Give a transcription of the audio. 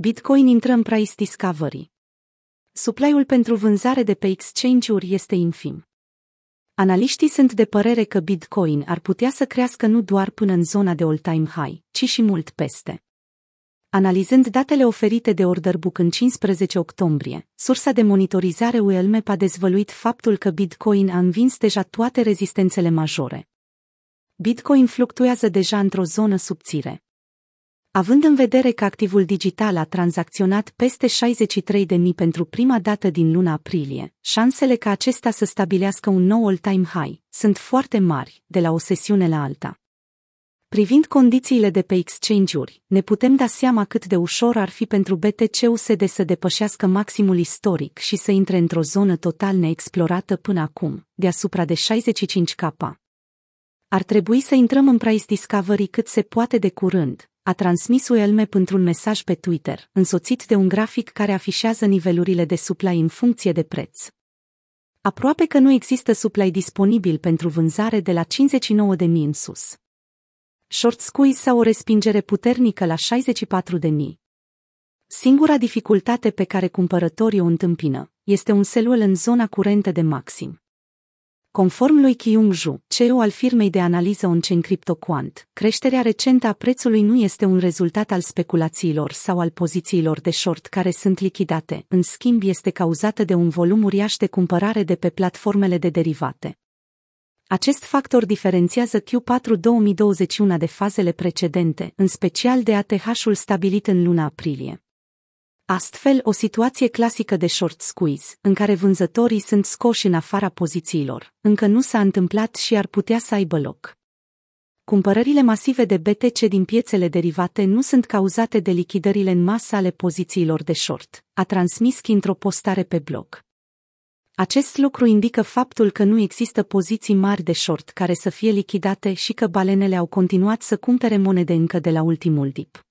Bitcoin intră în price discovery. Supply-ul pentru vânzare de pe exchange-uri este infim. Analiștii sunt de părere că Bitcoin ar putea să crească nu doar până în zona de all-time high, ci și mult peste. Analizând datele oferite de Orderbook în 15 octombrie, sursa de monitorizare ULMEP a dezvăluit faptul că Bitcoin a învins deja toate rezistențele majore. Bitcoin fluctuează deja într-o zonă subțire. Având în vedere că activul digital a tranzacționat peste 63.000 pentru prima dată din luna aprilie, șansele ca acesta să stabilească un nou all-time high sunt foarte mari, de la o sesiune la alta. Privind condițiile de pe exchange-uri, ne putem da seama cât de ușor ar fi pentru BTC-USD să depășească maximul istoric și să intre într-o zonă total neexplorată până acum, deasupra de 65K. Ar trebui să intrăm în price discovery cât se poate de curând, a transmis ULM într-un mesaj pe Twitter, însoțit de un grafic care afișează nivelurile de supply în funcție de preț. Aproape că nu există supply disponibil pentru vânzare de la 59.000 în sus. Short squeeze sau o respingere puternică la 64.000. Singura dificultate pe care cumpărătorii o întâmpină este un selul în zona curentă de maxim. Conform lui Kyung Ju, CEO al firmei de analiză on-chain CryptoQuant, creșterea recentă a prețului nu este un rezultat al speculațiilor sau al pozițiilor de short care sunt lichidate, în schimb este cauzată de un volum uriaș de cumpărare de pe platformele de derivate. Acest factor diferențiază Q4 2021 de fazele precedente, în special de ATH-ul stabilit în luna aprilie. Astfel, o situație clasică de short squeeze, în care vânzătorii sunt scoși în afara pozițiilor, încă nu s-a întâmplat și ar putea să aibă loc. Cumpărările masive de BTC din piețele derivate nu sunt cauzate de lichidările în masă ale pozițiilor de short, a transmis într-o postare pe blog. Acest lucru indică faptul că nu există poziții mari de short care să fie lichidate și că balenele au continuat să cumpere monede încă de la ultimul dip.